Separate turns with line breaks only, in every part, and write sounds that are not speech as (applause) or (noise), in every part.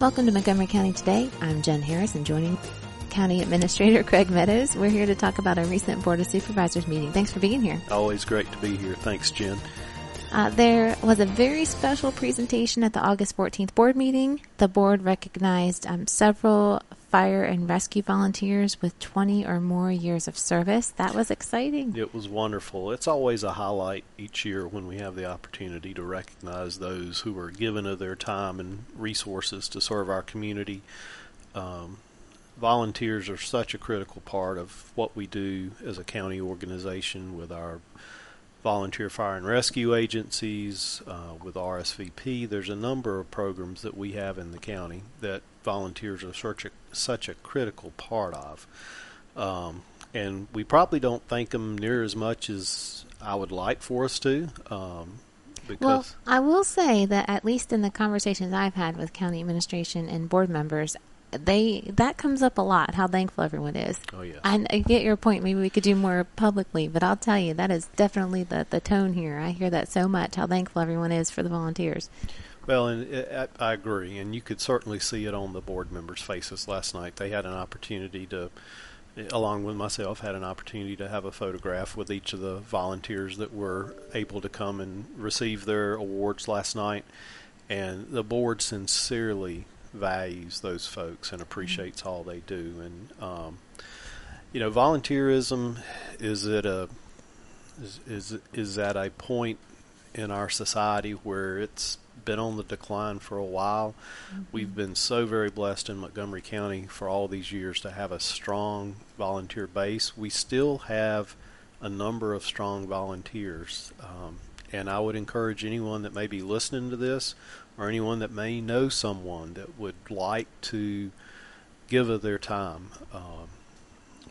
Welcome to Montgomery County Today. I'm Jen Harris and joining County Administrator (laughs) Craig Meadows. We're here to talk about our recent Board of Supervisors meeting. Thanks for being here.
Always great to be here. Thanks, Jen.
Uh, there was a very special presentation at the August 14th board meeting. The board recognized um, several fire and rescue volunteers with 20 or more years of service. That was exciting.
It was wonderful. It's always a highlight each year when we have the opportunity to recognize those who are given of their time and resources to serve our community. Um, volunteers are such a critical part of what we do as a county organization with our volunteer fire and rescue agencies, uh, with RSVP. There's a number of programs that we have in the county that volunteers are such a, such a critical part of. Um, and we probably don't thank them near as much as I would like for us to. Um, because
well, I will say that at least in the conversations I've had with county administration and board members, they that comes up a lot how thankful everyone is
oh yes
I, I get your point maybe we could do more publicly but i'll tell you that is definitely the, the tone here i hear that so much how thankful everyone is for the volunteers
well and it, I, I agree and you could certainly see it on the board members faces last night they had an opportunity to along with myself had an opportunity to have a photograph with each of the volunteers that were able to come and receive their awards last night and the board sincerely values those folks and appreciates all they do. And um, you know, volunteerism is at a is, is is at a point in our society where it's been on the decline for a while. Mm-hmm. We've been so very blessed in Montgomery County for all these years to have a strong volunteer base. We still have a number of strong volunteers. Um, and I would encourage anyone that may be listening to this or anyone that may know someone that would like to give of their time. Um,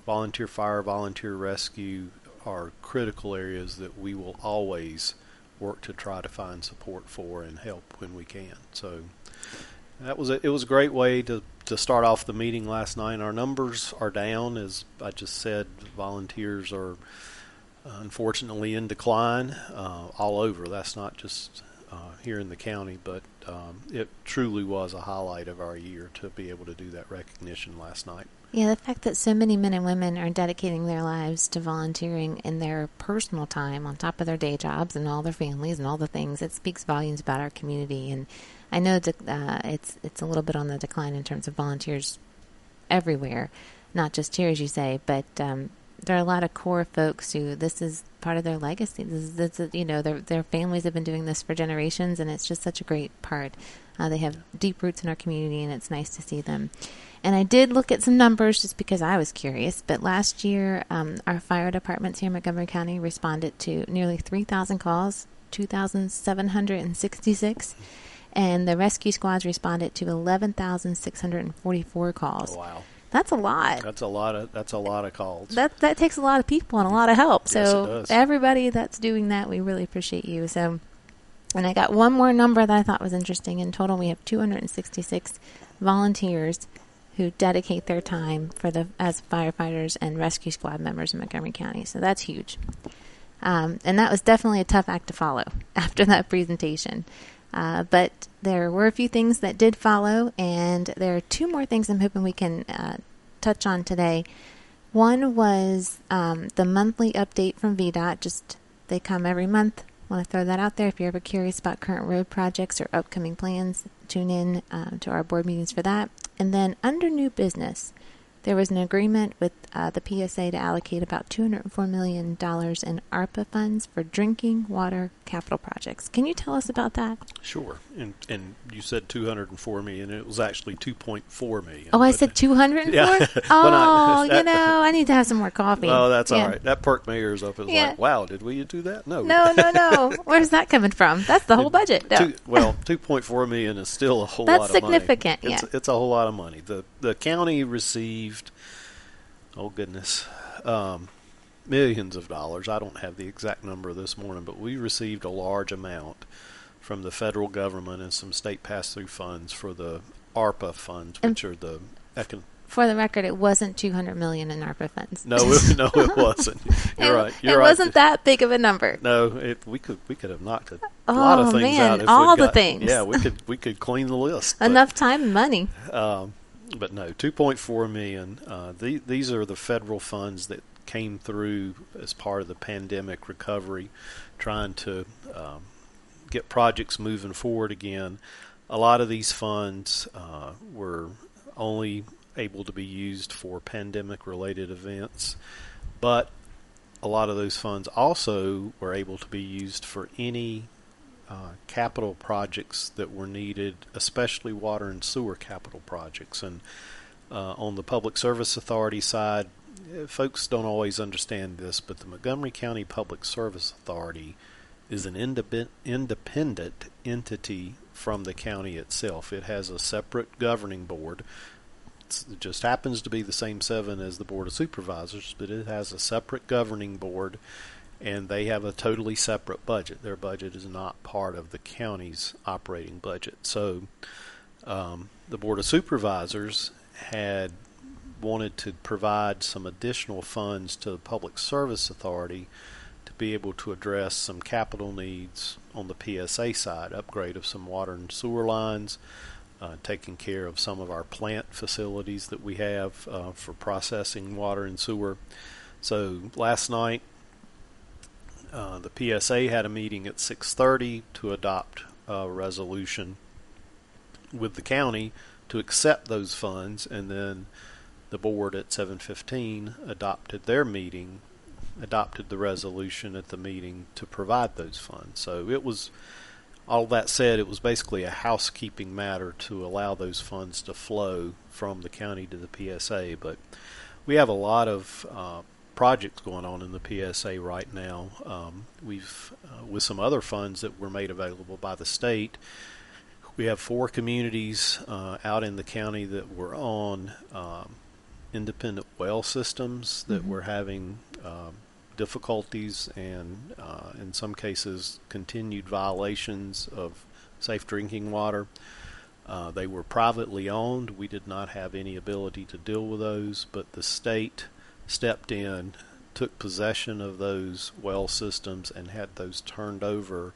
volunteer fire, volunteer rescue are critical areas that we will always work to try to find support for and help when we can. So that was a, it was a great way to to start off the meeting last night. Our numbers are down, as I just said. Volunteers are unfortunately in decline uh, all over. That's not just uh, here in the county, but um, it truly was a highlight of our year to be able to do that recognition last night.
Yeah, the fact that so many men and women are dedicating their lives to volunteering in their personal time on top of their day jobs and all their families and all the things, it speaks volumes about our community. And I know uh, it's it's a little bit on the decline in terms of volunteers everywhere, not just here, as you say, but um, there are a lot of core folks who this is part of their legacy. This is, this is, you know, their their families have been doing this for generations, and it's just such a great part. Uh, they have deep roots in our community, and it's nice to see them. And I did look at some numbers just because I was curious. But last year, um, our fire departments here in Montgomery County responded to nearly 3,000 calls, 2,766, and the rescue squads responded to 11,644 calls.
Oh, wow.
That's a lot.
That's a lot of that's a lot of calls.
That that takes a lot of people and a lot of help.
So
yes, everybody that's doing that, we really appreciate you. So and I got one more number that I thought was interesting. In total, we have 266 volunteers who dedicate their time for the as firefighters and rescue squad members in Montgomery County. So that's huge. Um, and that was definitely a tough act to follow (laughs) after that presentation. Uh, but there were a few things that did follow, and there are two more things I'm hoping we can uh, touch on today. One was um, the monthly update from VDOT. Just they come every month. Want to throw that out there. If you're ever curious about current road projects or upcoming plans, tune in uh, to our board meetings for that. And then under new business, there was an agreement with uh, the PSA to allocate about $204 million in ARPA funds for drinking water capital projects. Can you tell us about that?
Sure. And and you said 204 million. It was actually 2.4 million.
Oh, I said 204. Yeah. (laughs) oh, (laughs) not, you know, I need to have some more coffee.
Oh, that's yeah. all right. That perked my ears up. It was yeah. like, wow, did we do that? No.
No, no, no. (laughs) Where's that coming from? That's the whole budget. No.
Two, well, 2.4 million is still a whole
that's
lot
of money. That's significant.
It's,
yeah.
it's a whole lot of money. The the county received oh goodness. Um, millions of dollars. I don't have the exact number this morning, but we received a large amount from the federal government and some state pass through funds for the ARPA funds, which are the econ-
for the record, it wasn't 200 million in ARPA funds.
No, it, (laughs) no, it (laughs) wasn't. You're
it,
right. You're
it
right.
wasn't that big of a number.
No, it, we could we could have knocked a
Oh,
lot of things
man,
out. If
all the
got-
things.
Yeah, we could we could clean the list. but-
Enough time and money.
Um, but no, 2.4 million. Uh, the, these are the federal funds that came through as part of the pandemic recovery, trying to um, get projects moving forward again. A lot of these funds uh, were only able to be used for pandemic-related events, but a lot of those funds also were able to be used for any uh, capital projects that were needed, especially water and sewer capital projects. And uh, on the Public Service Authority side, eh, folks don't always understand this, but the Montgomery County Public Service Authority is an independent, entity from the county itself. It has a separate governing board. It just happens to be the same seven as the Board of Supervisors, but it has a separate governing board and they have a totally separate budget. Their budget is not part of the county's operating budget. So um, the Board of Supervisors had wanted to provide some additional funds to the Public Service Authority to be able to address some capital needs on the PSA side, upgrade of some water and sewer lines, uh, taking care of some of our plant facilities that we have uh, for processing water and sewer. So last night uh, the PSA had a meeting at 6:30 to adopt a resolution with the county to accept those funds, and then the board at 7:15 adopted their meeting, adopted the resolution at the meeting to provide those funds. So it was. All that said, it was basically a housekeeping matter to allow those funds to flow from the county to the PSA. But we have a lot of uh, projects going on in the PSA right now. Um, we've uh, with some other funds that were made available by the state. We have four communities uh, out in the county that were on um, independent well systems that
Mhm.
were having um, difficulties and, uh, in some cases, continued violations of safe drinking water. Uh, they were privately owned. We did not have any ability to deal with those, but the state stepped in, took possession of those well systems, and had those turned over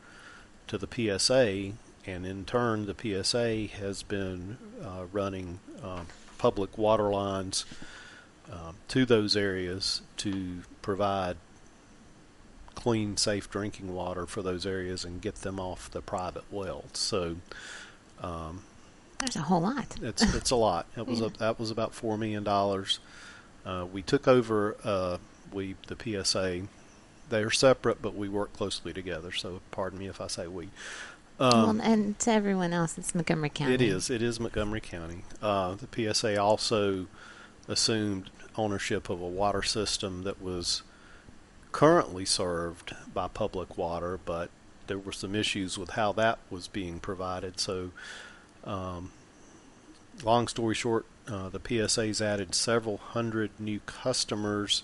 to the PSA. And in turn, the PSA has been uh, running um, public water lines um, to those areas to provide clean, safe drinking water for those areas and get them off the private wells. So um,
There's a whole lot. (laughs)
it's it's a lot. It was a, that was about four million dollars. Uh, we took over uh, we the PSA. They're separate, but we work closely together. So pardon me if I say we. Um,
well, and to everyone else, it's Montgomery County.
it is. It is Montgomery County. Uh, the PSA also assumed ownership of a water system that was currently served by public water, but there were some issues with how that was being provided. So, um, long story short, uh, the PSA's added several hundred new customers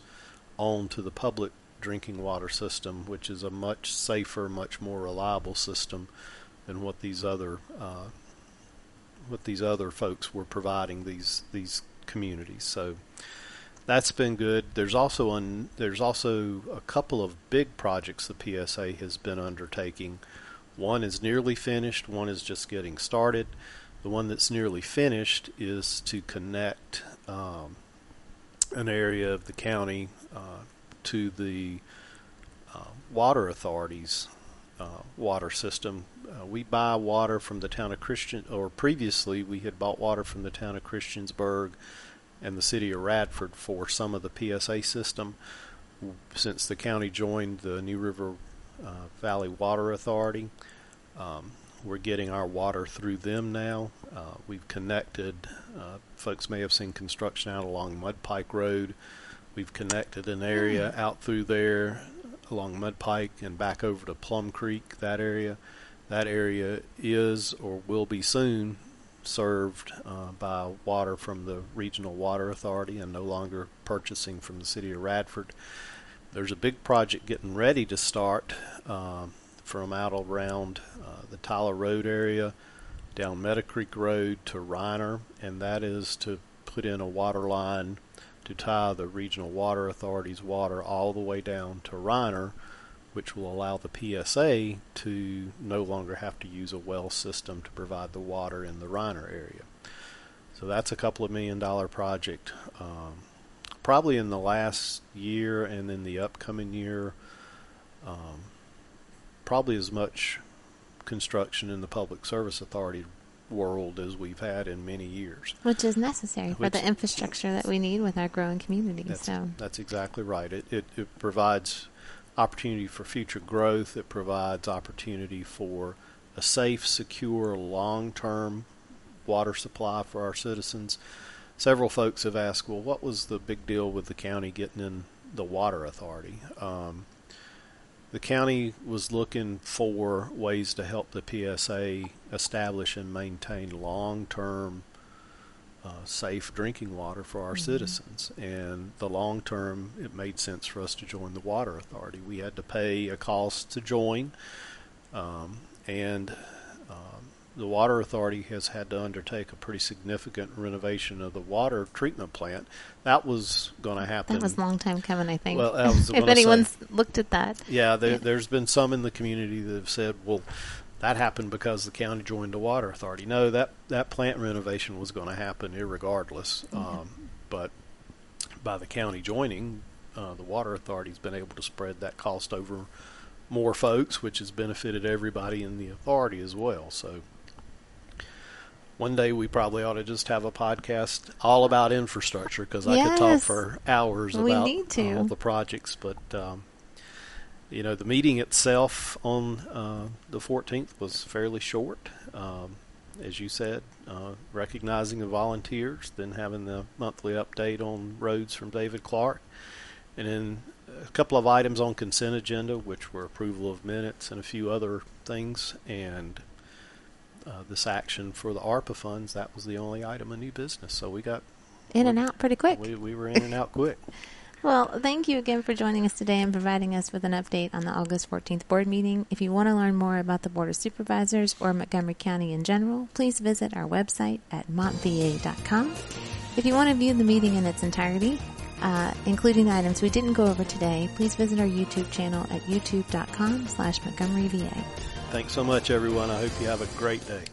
onto the public drinking water system, which is a much safer, much more reliable system than what these other uh, what these other folks were providing these these communities. So that's been good. There's also an, there's also a couple of big projects the PSA has been undertaking. One is nearly finished. One is just getting started. The one that's nearly finished is to connect um, an area of the county uh, to the uh, water authorities uh, water system. Uh, we buy water from the town of Christian, or previously we had bought water from the town of Christiansburg and the city of Radford for some of the PSA system. Since the county joined the New River uh, Valley Water Authority, um, we're getting our water through them now. Uh, we've connected. Uh, folks may have seen construction out along Mud Pike Road. We've connected an area out through there along Mud Pike and back over to Plum Creek, that area. That area is or will be soon served uh, by water from the Regional Water Authority and no longer purchasing from the city of Radford. There's a big project getting ready to start um, from out around uh, the Tyler Road area down Meadow Creek Road to Riner, and that is to put in a water line to tie the regional water authority's water all the way down to Riner, which will allow the PSA to no longer have to use a well system to provide the water in the Riner area. So that's a couple of million dollar project. Um, probably in the last year and in the upcoming year, um, probably as much construction in the Public Service Authority world as we've had in many years.
Which is necessary for the infrastructure that we need with our growing community.
That's,
so
that's exactly right. It, it, it provides opportunity for future growth. It provides opportunity for a safe, secure, long-term water supply for our citizens. Several folks have asked, well, what was the big deal with the county getting in the water authority? Um, the county was looking for ways to help the PSA establish and maintain long-term uh, safe drinking water for our
Mhm.
citizens. And the long term, it made sense for us to join the water authority. We had to pay a cost to join, um, and um, the water authority has had to undertake a pretty significant renovation of the water treatment plant. That was going to happen.
that was a long time coming, I think.
Well, (laughs) I was
if
gonna say-
anyone's looked at that,
Yeah, there,
Yeah.
there's been some in the community that have said, well, that happened because the county joined the water authority. No, that, that plant renovation was going to happen irregardless. Um, but by the county joining, uh, the water authority's been able to spread that cost over more folks, which has benefited everybody in the authority as well. So one day we probably ought to just have a podcast all about infrastructure because I could talk for hours about all the projects. But um, you know, the meeting itself on uh, the 14th was fairly short. Um, as you said, uh, recognizing the volunteers, then having the monthly update on roads from David Clark, and then a couple of items on consent agenda, which were approval of minutes and a few other things, and uh, this action for the ARPA funds. That was the only item of new business. So we got
in and out pretty quick.
we, we were in and out quick. (laughs)
Well, thank you again for joining us today and providing us with an update on the August 14th board meeting. If you want to learn more about the Board of Supervisors or Montgomery County in general, please visit our website at montva.com. If you want to view the meeting in its entirety, uh, including the items we didn't go over today, please visit our YouTube channel at youtube.com slash Montgomery VA.
Thanks so much, everyone. I hope you have a great day.